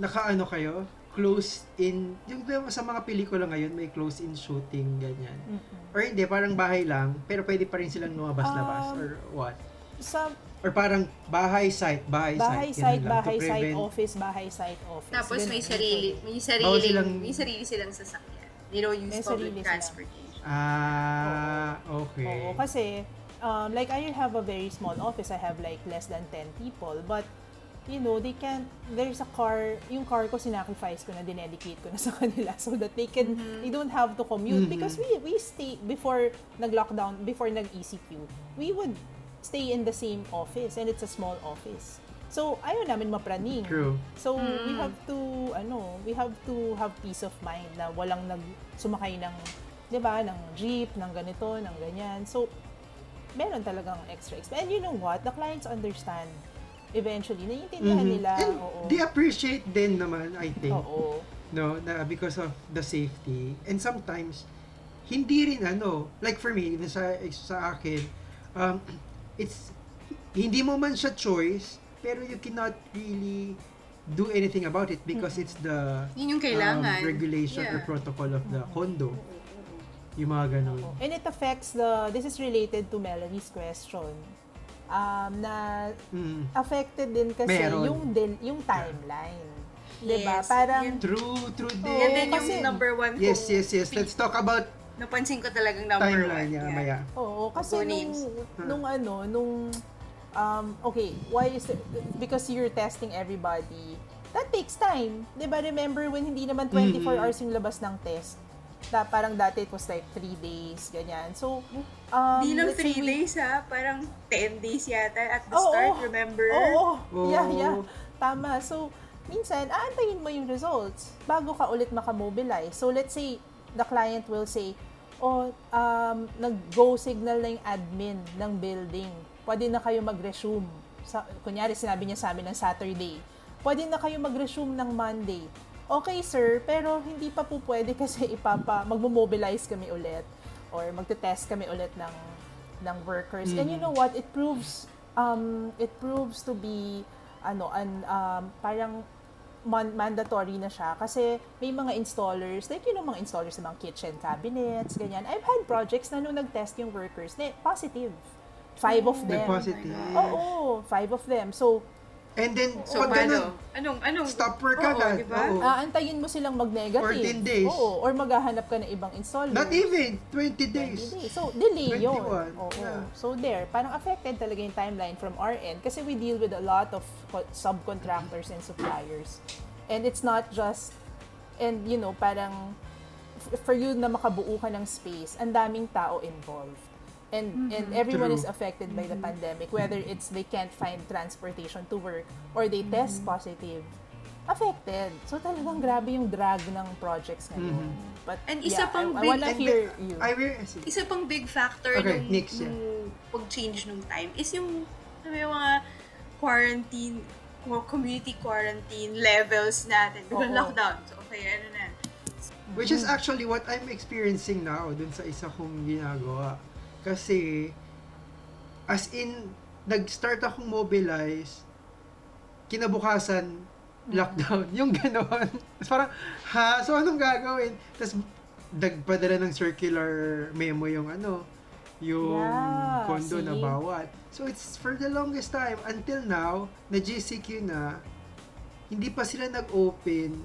nakaano kayo, close in, yung di ba sa mga pelikula ngayon, may close in shooting, ganyan. mm, mm. Or hindi, parang bahay lang, pero pwede pa rin silang lumabas-labas, Um, or what? Sa Or parang bahay site, bahay, bahay site, bahay site prevent- office, bahay site office. Tapos may Ganun. sarili, may sarili, silang- may sarili silang sasakyan. They don't use May public transportation. Ah, okay. Oo, kasi, um, like, I have a very small office. I have, like, less than 10 people. But, you know, they can't, there's a car, yung car ko, sinacrifice ko na, dinedicate ko na sa kanila so that they can, they don't have to commute. Mhm. Because we, we stay, before nag-lockdown, before nag-ECQ, we would stay in the same office and it's a small office. So, ayaw namin mapraning. True. So, we have to, ano, we have to have peace of mind na walang nag sumakay ng, di ba, ng jeep, ng ganito, ng ganyan. So, meron talagang extra expense. And you know what? The clients understand eventually. Naiintindihan Mhm. nila. And Oo. they appreciate din naman, I think. Oo. no na because of the safety and sometimes hindi rin ano like for me even sa sa akin um it's hindi mo man siya choice pero you cannot really do anything about it because it's the Yun yung kailangan. um, regulation or Yeah. protocol of the condo yung mga ganun. And it affects the, this is related to Melanie's question, um, na mm. affected din kasi Meron. yung, del- yung timeline. Diba? Yes, Parang, yun. true true din Yan din yung kasi- number one yes yes yes let's talk about napansin ko talagang number timeline one. niya Yeah. maya Oo, kasi Go nung, names. nung ano, nung, um, okay, why is it, because you're testing everybody, that takes time. 'Di ba Remember when hindi naman 24 Mhm. hours yung labas ng test? Da, parang dati it was like 3 days, ganyan. So, um, Di lang let's say 3 we- days ha, parang 10 days yata at the Oo, start, oo. remember? Oo, Oo. yeah, yeah. Tama. So, minsan, aantayin mo yung results bago ka ulit makamobilize. So, let's say, the client will say, oh, um, nag-go signal na yung admin ng building. Pwede na kayo mag-resume. Sa, kunyari, sinabi niya sa amin ng Saturday. Pwede na kayo mag-resume ng Monday. Okay, sir, pero hindi pa po pwede kasi ipapa, magmo-mobilize kami ulit or magte-test kami ulit ng ng workers. And you know what? It proves um it proves to be ano an um parang man- mandatory na siya. Kasi may mga installers like you know mga installers sa mga kitchen cabinets ganyan. I've had projects na nung nag-test yung workers na positive. Five of May them. positive. Oo five of them. So and then So, pag ganun, paano? Anong, anong? stop work Oo, agad diba? Oo. aantayin mo silang mag-negative 14 days. oo or maghahanap ka ng ibang installer not even 20 20 days days. So, delay yun. 21, Oo. yeah. So, there, parang affected talaga yung timeline from our end kasi we deal with a lot of co- subcontractors and suppliers. And it's not just, and you know, parang f- for you na makabuo ka ng space, ang daming tao involved. And and everyone True. is affected by the pandemic, whether it's they can't find transportation to work or they test positive. Affected. So talagang grabe yung drag ng projects ngayon. But And isa yeah, pang I, I big- wanna And hear the- you. I will, Isa pang big factor Okay, nung, next, yeah. nung pag-change nung time is yung, sabi yung mga quarantine, or community quarantine levels natin. Oo. lockdown. So, okay, ano na. Which is actually what I'm experiencing now dun sa isa kong ginagawa. Kasi, as in, nag-start akong mobilize, kinabukasan, lockdown. Yung ganon. Tapos parang, ha? So, anong gagawin? Tapos, nagpadala ng circular memo yung ano, yung Yeah, condo na see? bawat. So, it's for the longest time, until now, na GCQ na, hindi pa sila nag-open,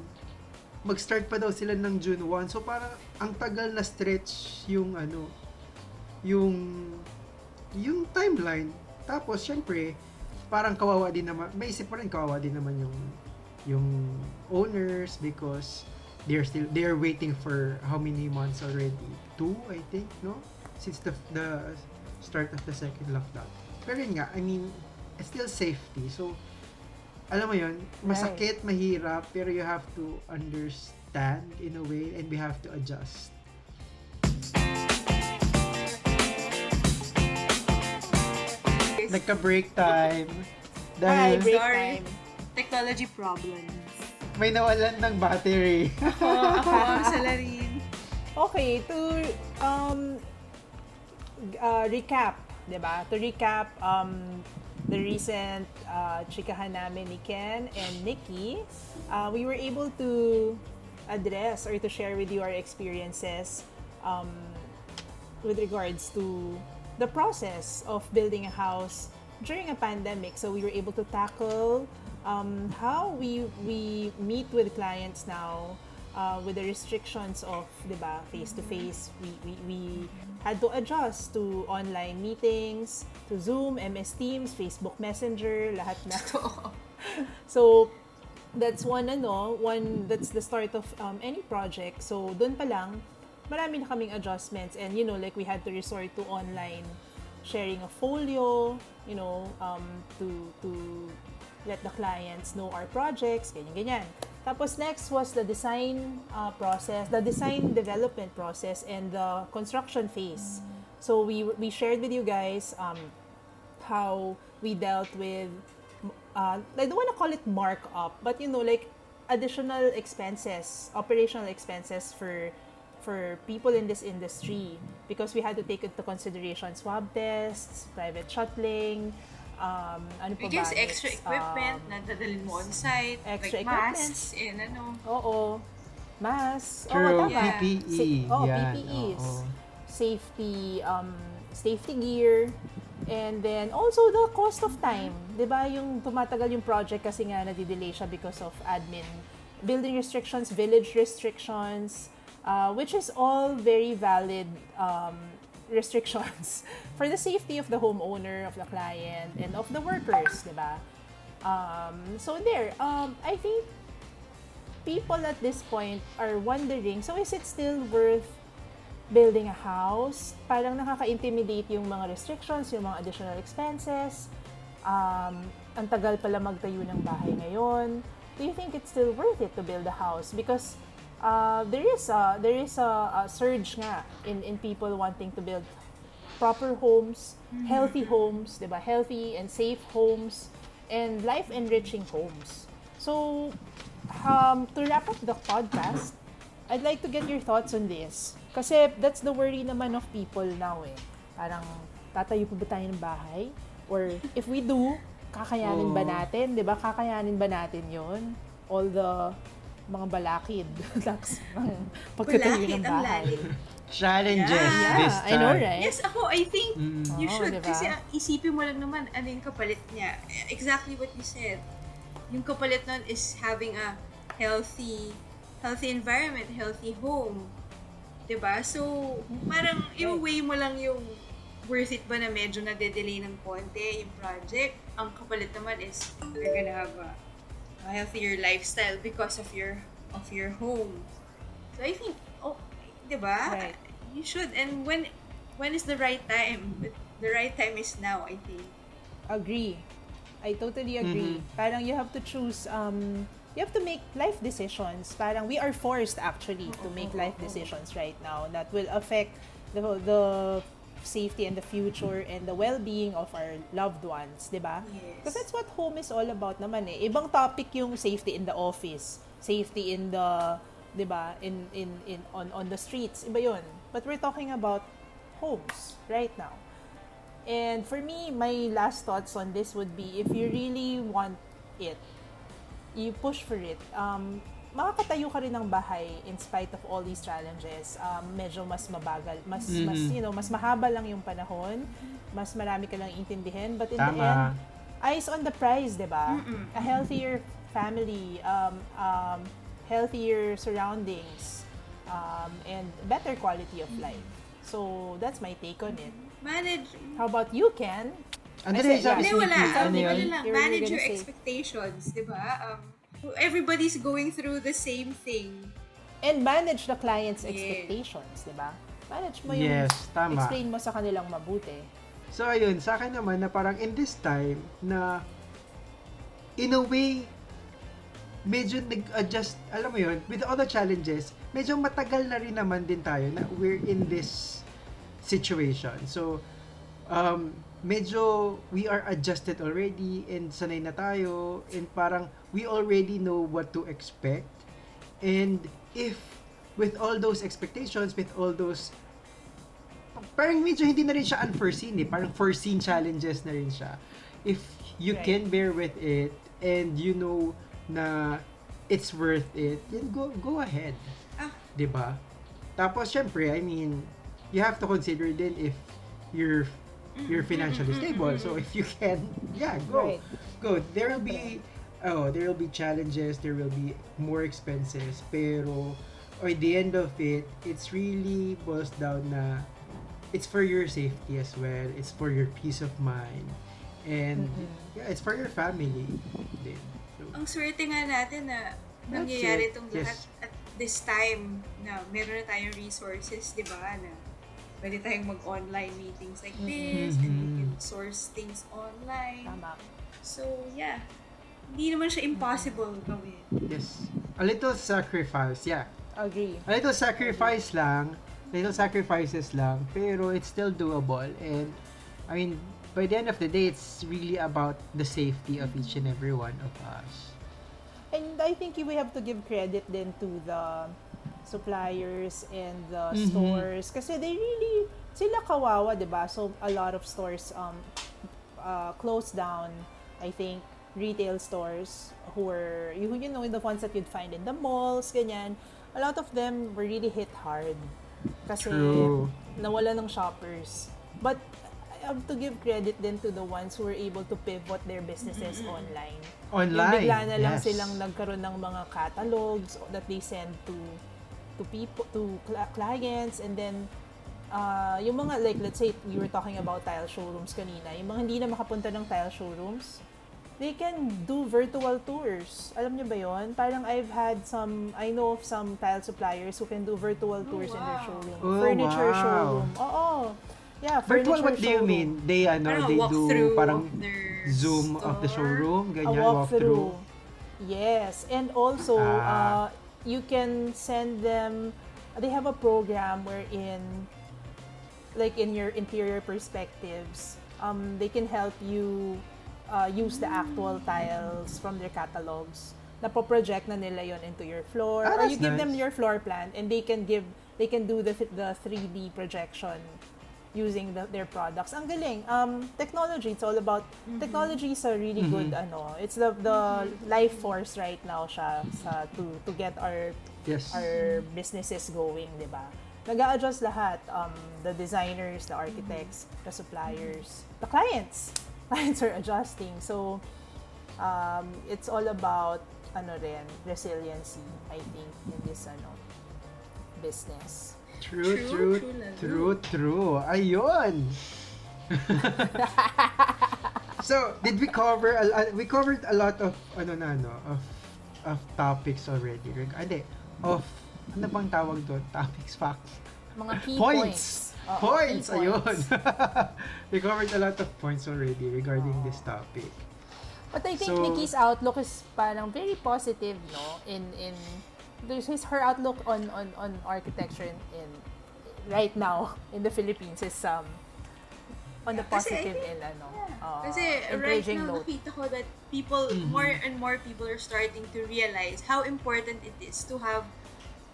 mag-start pa daw sila ng June 1. So parang ang tagal na stretch yung ano, yung yung timeline. Tapos syempre, parang kawawa din naman, may isip pa rin kawawa din naman yung yung owners because they're still they're waiting for how many months already? Two, I think, no? Since the the start of the second lockdown. Pero yun nga, I mean, it's still safety. So, alam mo yun, masakit, mahirap, pero you have to understand in a way and we have to adjust. Nagka-break time. Hi, Dahil break Sorry. time. Technology problems. may nawalan ng battery. Ako, ako salarin. Okay, to um uh, recap, 'di ba? To recap um the recent uh, chikahan namin ni Ken and Nikki, uh, we were able to address or to share with you our experiences um, with regards to the process of building a house during a pandemic. So we were able to tackle um, how we we meet with clients now, uh, with the restrictions of, di ba, face-to-face, we, we, we had to adjust to online meetings, to Zoom, MS Teams, Facebook Messenger, lahat na. so, that's one ano, one that's the start of um, any project. So, doon pa lang, marami na kaming adjustments and you know, like we had to resort to online sharing a folio, you know, um, to to let the clients know our projects, ganyan ganyan. Tapos next was the design uh, process, the design development process and the construction phase. So we we shared with you guys um, how we dealt with uh, I don't want to call it markup, but you know like additional expenses, operational expenses for for people in this industry because we had to take into consideration swab tests, private shuttling, um, ano pa I guess ba extra equipment Um, na dadalhin mo on site, extra like equipment. masks and ano. Oo. Mask. Oo, True, tama. Yeah. PPE. Sa- oh, yan, PPEs. oo. Safety, um, safety gear. And then, also the cost of time. 'Di ba Yung tumatagal yung project kasi nga nadidelay siya because of admin, building restrictions, village restrictions, uh, which is all very valid um, restrictions for the safety of the homeowner, of the client, and of the workers, 'di ba Um, so there, um, I think people at this point are wondering, so is it still worth building a house? Parang nakaka-intimidate yung mga restrictions, yung mga additional expenses. Um, ang tagal pala magtayo ng bahay ngayon. Do you think it's still worth it to build a house? Because uh, there is a there is a, a surge nga in in people wanting to build proper homes, healthy homes, 'di ba? Healthy and safe homes and life-enriching homes. So, um, to wrap up the podcast, I'd like to get your thoughts on this. Kasi that's the worry naman of people now eh. Parang, tatayo pa ba tayo ng bahay? Or if we do, kakayanin ba Oo. natin? 'Di ba Kakayanin ba natin yon All the mga balakid. Tapos, ang pagkatayo Balakid, ng ang bahay. lalim. Challenges Yeah, this I know, time. right? Yes, ako, I think Mm. you Oo, should. diba? Kasi ang isipin mo lang naman, ano yung kapalit niya. Exactly what you said. Yung kapalit nun is having a healthy, healthy environment, healthy home. 'Di ba So, parang i-weigh mo lang yung worth it ba na medyo na-delay ng konti yung project. Ang kapalit naman is you're gonna have a, a healthier lifestyle because of your of your home. So, I think, oh, 'di ba Right. You should. And when when is the right time? But the right time is now, I think. Agree. I totally agree. Parang you have to choose, um, you have to make life decisions. Parang we are forced actually to make life decisions right now that will affect the, the safety and the future and the well-being of our loved ones, di ba? Yes. Because that's what home is all about naman eh. Ibang topic yung safety in the office, safety in the, di ba, in, in, in, on, on the streets. Iba yun. But we're talking about homes right now. And for me, my last thoughts on this would be if you really want it, you push for it. Um, makakatayo ka rin ng bahay in spite of all these challenges. Um, medyo mas mabagal, mas, mas, you know, mas mahaba lang yung panahon, mas marami ka lang intindihin. But in the Tama. end, eyes on the prize, di ba? A healthier family, um, um, healthier surroundings, um, and better quality of life. So, that's my take on it. Manage. How about you, Ken? Ano rin sabi Hindi, si wala. Vicky? Ano lang. Manage your expectations, di ba? Um, everybody's going through the same thing. And manage the client's Yes. expectations, di ba? Manage mo yung Yes, tama. explain mo sa kanilang mabuti. So ayun, sa akin naman na parang in this time na in a way medyo nag-adjust, alam mo yun, with all the challenges, medyo matagal na rin naman din tayo na we're in this situation. So, um, medyo we are adjusted already and sanay na tayo and parang we already know what to expect. And if with all those expectations, with all those parang medyo hindi na rin siya unforeseen eh. Parang foreseen challenges na rin siya. If you Right. can bear with it and you know na it's worth it, then go go ahead. Ah. 'Di ba? Tapos syempre, I mean, you have to consider din if you're you're financially stable. So if you can, yeah, go. Right. Go. There will be oh, there will be challenges, there will be more expenses, pero or the end of it, it's really boils down na it's for your safety as well. It's for your peace of mind. And yeah, it's for your family din. So, Ang swerte nga natin na nangyayari it. itong Yes. lahat at this time na meron na tayong resources, di ba, na pwede tayong mag-online meetings like this and we can Mhm. source things online. Tama. So, yeah. Hindi naman siya impossible gawin. yes. A little sacrifice, yeah. Agree. A little sacrifice lang, little sacrifices lang, pero it's still doable. And, I mean, by the end of the day, it's really about the safety of each and every one of us. And I think we have to give credit then to the suppliers and the Mhm. stores kasi they really sila kawawa, 'di ba? So a lot of stores um uh, closed down. I think retail stores who were you, you know the ones that you'd find in the malls, ganyan. A lot of them were really hit hard kasi True. nawala ng shoppers. But I have to give credit then to the ones who were able to pivot their businesses online. Yung Online. bigla na lang yes. silang nagkaroon ng mga catalogs that they send to to people to cl- clients and then uh, yung mga like let's say we were talking about tile showrooms kanina yung mga hindi na makapunta ng tile showrooms they can do virtual tours alam niyo ba yon parang I've had some I know of some tile suppliers who can do virtual tours in their wow. showroom Oh, furniture wow. showroom oo yeah Virtual, furniture what do you showroom. mean? They, ano, they do parang Zoom of the store. showroom, a ganyan, walkthrough. walkthrough. Yes, and also uh, Ah. You can send them. They have a program wherein, like in your interior perspectives, um, they can help you uh, use the actual tiles from their catalogs. Napo-project na nila yon into your floor, Ah, or you give them nice. your floor plan, and they can give they can do the the 3D projection using the, their products. Ang galing. Um, technology, it's all about, technology is a really good, ano, it's the, the life force right now siya sa, to, to get our, Yes. our businesses going, di ba? Nag-a-adjust lahat. Um, the designers, the architects, the suppliers, the clients. Clients are adjusting. So, um, it's all about, ano rin, resiliency, I think, in this, ano, business. True, True, true, true. Ayun. so, did we cover a, we covered a lot of ano na ano of of topics already. Ah, Hindi, of ano bang tawag doon? Topics, facts. Mga key points. points. Oo, Points, key ayun. we covered a lot of points already regarding this topic. But I think So- Nikki's outlook is parang very positive, no? In in there's his her outlook on on on architecture in, in right now in the Philippines is um on the positive think- and ano Yeah. uh, Kasi right encouraging now, note. nakita ko that people, Mm-hmm. more and more people are starting to realize how important it is to have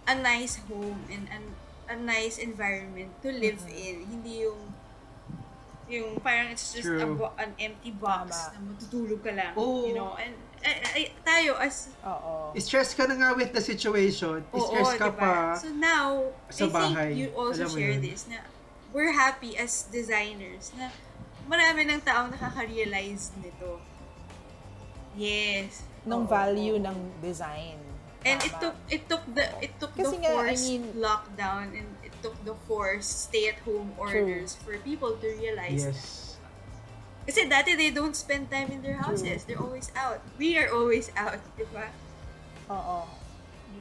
a nice home and an, a nice environment to live Mm-hmm. in. Hindi yung yung parang it's just a, True. an empty box Tama. na matutulog ka lang. Oo. You know, and eh, eh, tayo as Oo. Stress ka na nga with the situation. Oo, Stress ka diba? pa. So now, sa I bahay. think you also Alam share yun. this na we're happy as designers na marami ng taong nakaka-realize nito. Yes. ng Oo, value ng design. And it took it took the it took Kasi the nga, I mean- lockdown and it took the forced stay-at-home orders for people to realize that. Kasi dati they don't spend time in their houses. They're always out. We are always out, di ba? Oo.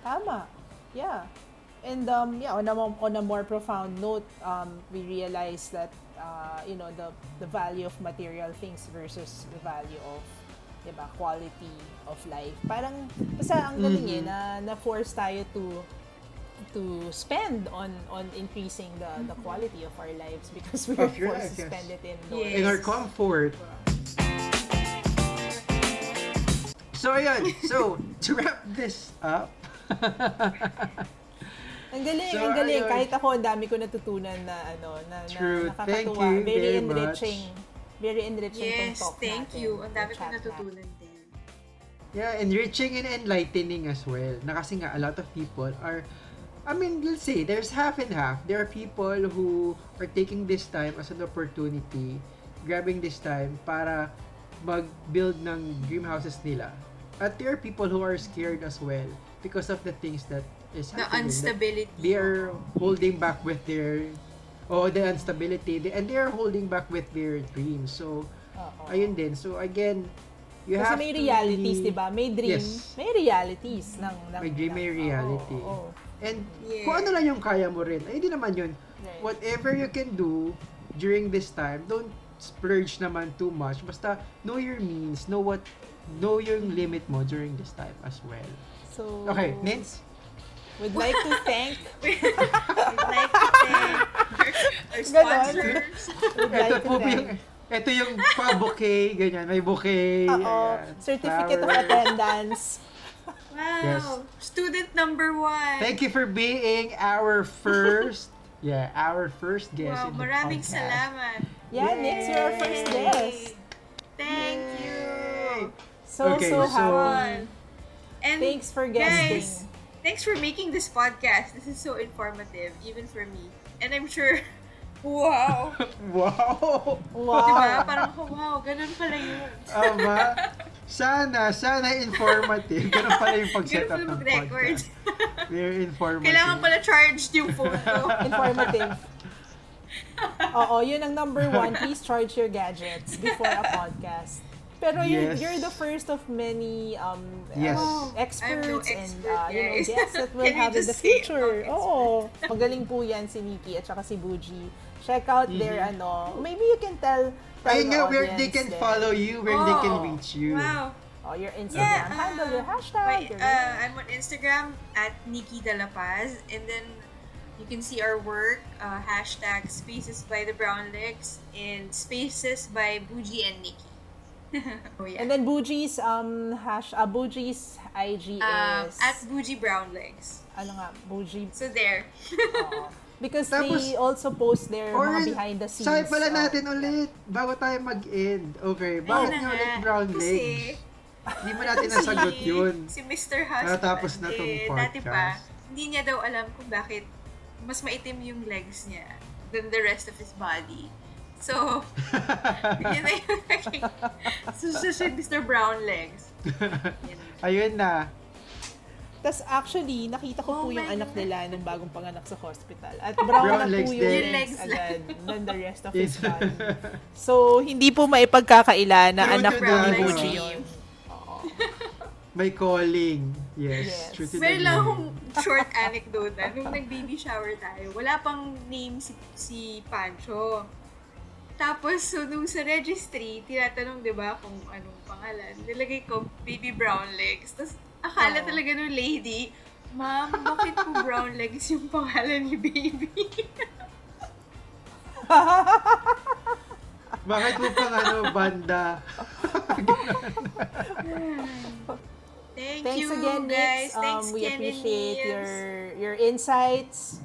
Tama. Yeah. And um yeah, on a mo- on a more profound note, um we realize that uh you know the the value of material things versus the value of 'di ba, quality of life. Parang basta ang galing eh na na force tayo to to spend on on increasing the the quality of our lives because we are Of your forced to spend it indoors. Yes. In our comfort. So, ayan. So, to wrap this up, Ang galing, So, ang galing. ayun. Kahit ako, ang dami ko natutunan na, ano, na, True. na Thank nakakatuwa. you very, very enriching. Very enriching tong Yes, talk thank natin, you. Ang dami ko natutunan natin. din. yeah, enriching and enlightening as well. Na kasi nga, a lot of people are, I mean, let's say, there's half and half. There are people who are taking this time as an opportunity, grabbing this time para mag-build ng dream houses nila. At there are people who are scared as well because of the things that is The happening. that instability. They are holding back with their oh the instability they, and they are holding back with their dreams. So Oo. ayun din. So again, you Kasi have may to realities, really- di ba? May dream, Yes. may realities ng, ng May dream, may reality. oo, oo. And Yes. kung ano lang yung kaya mo rin, ay di naman yun. Right. Whatever you can do during this time, don't splurge naman too much. Basta know your means, know what, know yung limit mo during this time as well. So, Okay, Nins? Would like to thank, We'd like to thank our sponsors. would like Ito to po thank. yung, ito yung pa-bouquet, ganyan. May bouquet. Oo, certificate of flower. attendance. Wow. Yes. Student number one. Thank you for being our first, yeah, our first guest Wow, in the maraming podcast. salamat. Yeah, Nix, you're our first Yay! guest. Thank you. So, Okay, so so- happy. And Thanks for guesting. guys, thanks for making this podcast. This is so informative, even for me. And I'm sure, wow. Wow! Wow. Diba? Parang, oh, wow, ganun pala yun. Aba, sana, sana informative. Ganun pala yung pag-set up pala ng podcast. Very informative. Kailangan pala charged yung phone ko. Informative. Oo, yun ang number one. Please charge your gadgets before a podcast. Pero you're, Yes. you're the first of many um, Yes. uh, experts no and expert, uh, you know, guests that we'll have in the future. Oo. Magaling po yan si Nikki at saka si Buji. Check out their ano. Maybe you can tell, tell Ayun the nga, where they can there. follow you, where they can Oh, reach you. Wow. Oh, your Instagram Yeah, handle, your uh, hashtag. Wait, your uh, I'm on Instagram at Nikki De La Paz, and then you can see our work, uh, hashtag Spaces by the Brown Legs, and Spaces by Buji and Nikki. oh yeah. And then Buji's um hash uh, Buji's IG um, is at Buji Brown Legs. ano nga Buji So there. because Tapos- they also post their Or, mga behind the scenes. Sabi pala uh, natin ulit, bago tayo mag-end. Okay, bakit nga ulit brown Kasi, legs? Hindi mo natin nasagot yun. Si Mr. Husband. Natapos na tong eh, Dati pa, podcast. hindi niya daw alam kung bakit mas maitim yung legs niya than the rest of his body. So, yun na yung naging so, so, so, Mr. Brown Legs. Yun. Ayun na. Tas actually, nakita ko Oh po yung my anak God. nila nung bagong panganak sa hospital. At brown, Brown na legs po yung din. legs, agad than the rest of his body. So, hindi po maipagkakaila na True anak po ni. Buji yun. May calling. Yes. Yes. True to the Meron lang akong short anecdote. Nung nag-baby shower tayo, wala pang name si, si Pancho. Tapos, so, nung sa registry, tinatanong, di ba, kung anong pangalan. Nilagay ko, baby brown legs. Tapos, akala Oo. talaga nung lady, Ma'am, bakit po brown legs yung pangalan ni baby? Bakit mo pang ano, banda? Thank Thanks you, again, guys. Nix. Um, Thanks, we and appreciate your your insights.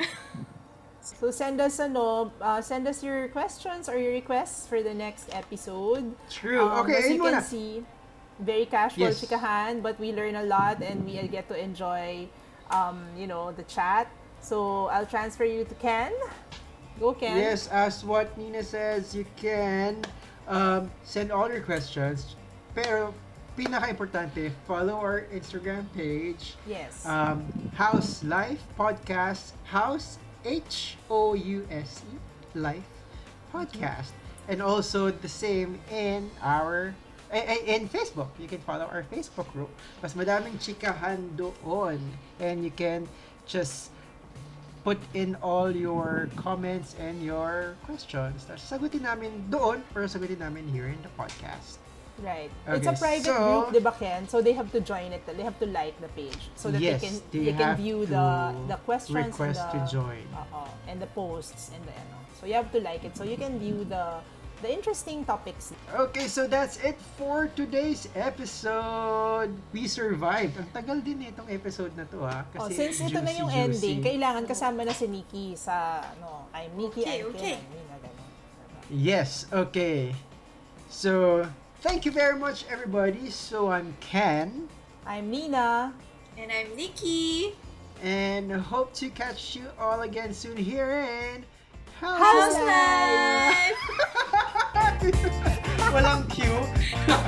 so send us ano, uh, send us your questions or your requests for the next episode. True. Um, okay, as you can see, very casual Yes. chikahan, but we learn a lot and we get to enjoy, um, you know, the chat. So I'll transfer you to Ken. Go, Ken. Yes, as what Nina says, you can um, send all your questions. Pero, pinaka-importante, follow our Instagram page, Yes. um, House Life Podcast, House H O U S E Life Podcast. And also the same in our eh, eh, in Facebook. You can follow our Facebook group. Mas madaming chikahan doon. And you can just put in all your comments and your questions. Tapos sagutin namin doon or sagutin namin here in the podcast. Right. it's a Okay, private so- group, di ba, Ken? So they have to join it. They have to like the page so that Yes, they can they they can view the the questions request and the, to join. Oo, and the posts and the ano. So you have to like it so you can view the the interesting topics. Okay, so that's it for today's episode. We survived. Ang tagal din itong episode na to ha. Oh, Kasi since ito na yung juicy. ending, kailangan kasama na si Nikki sa ano, I'm Nikki, Okay, I'm okay. Ken, I'm Nina, ganun. Yes, okay. So, thank you very much everybody. So, I'm Ken. I'm Nina. And I'm Nikki. And hope to catch you all again soon here in House, House Life! Walang cue.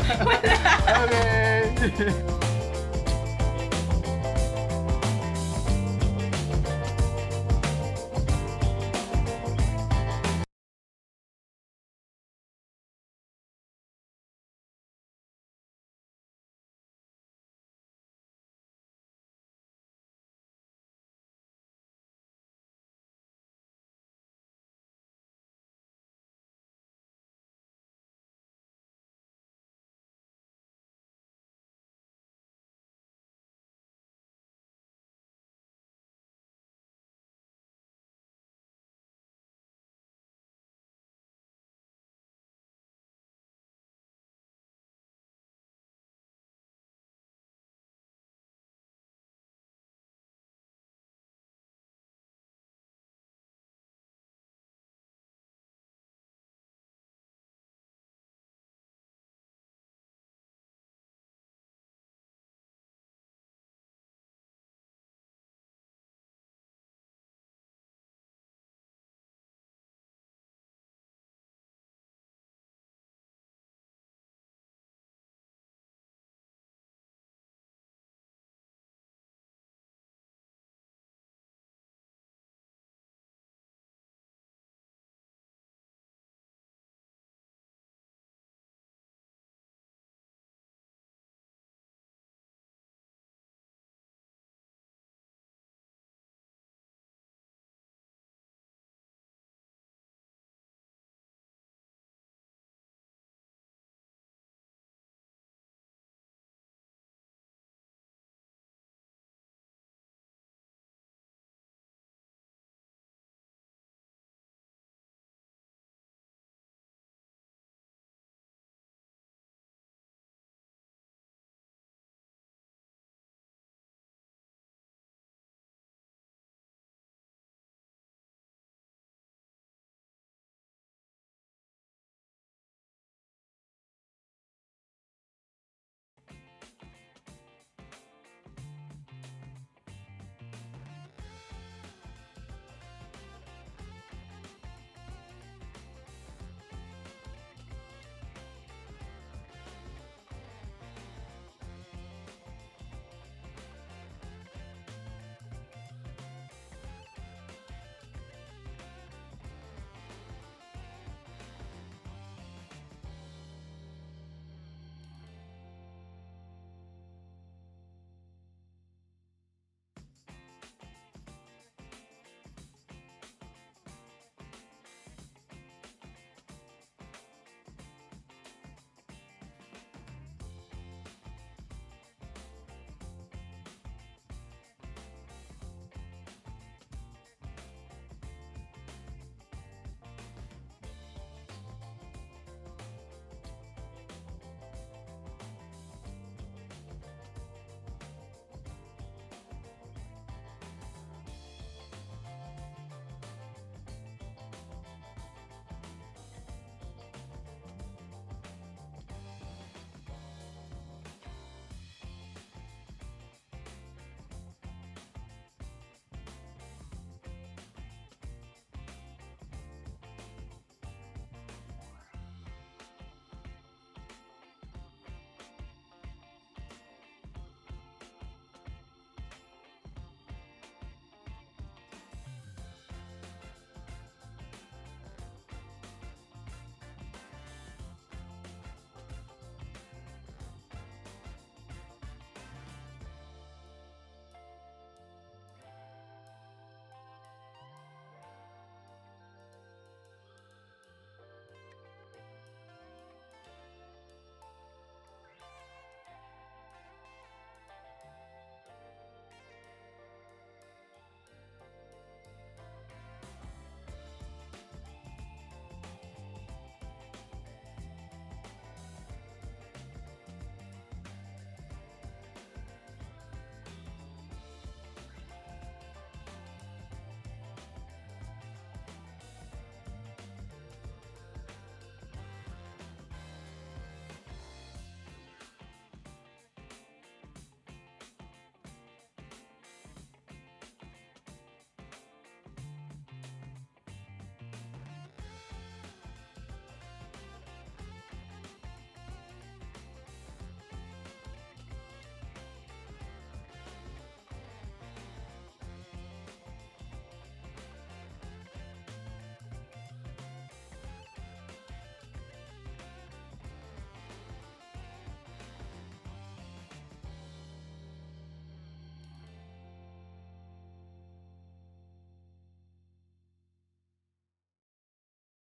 okay.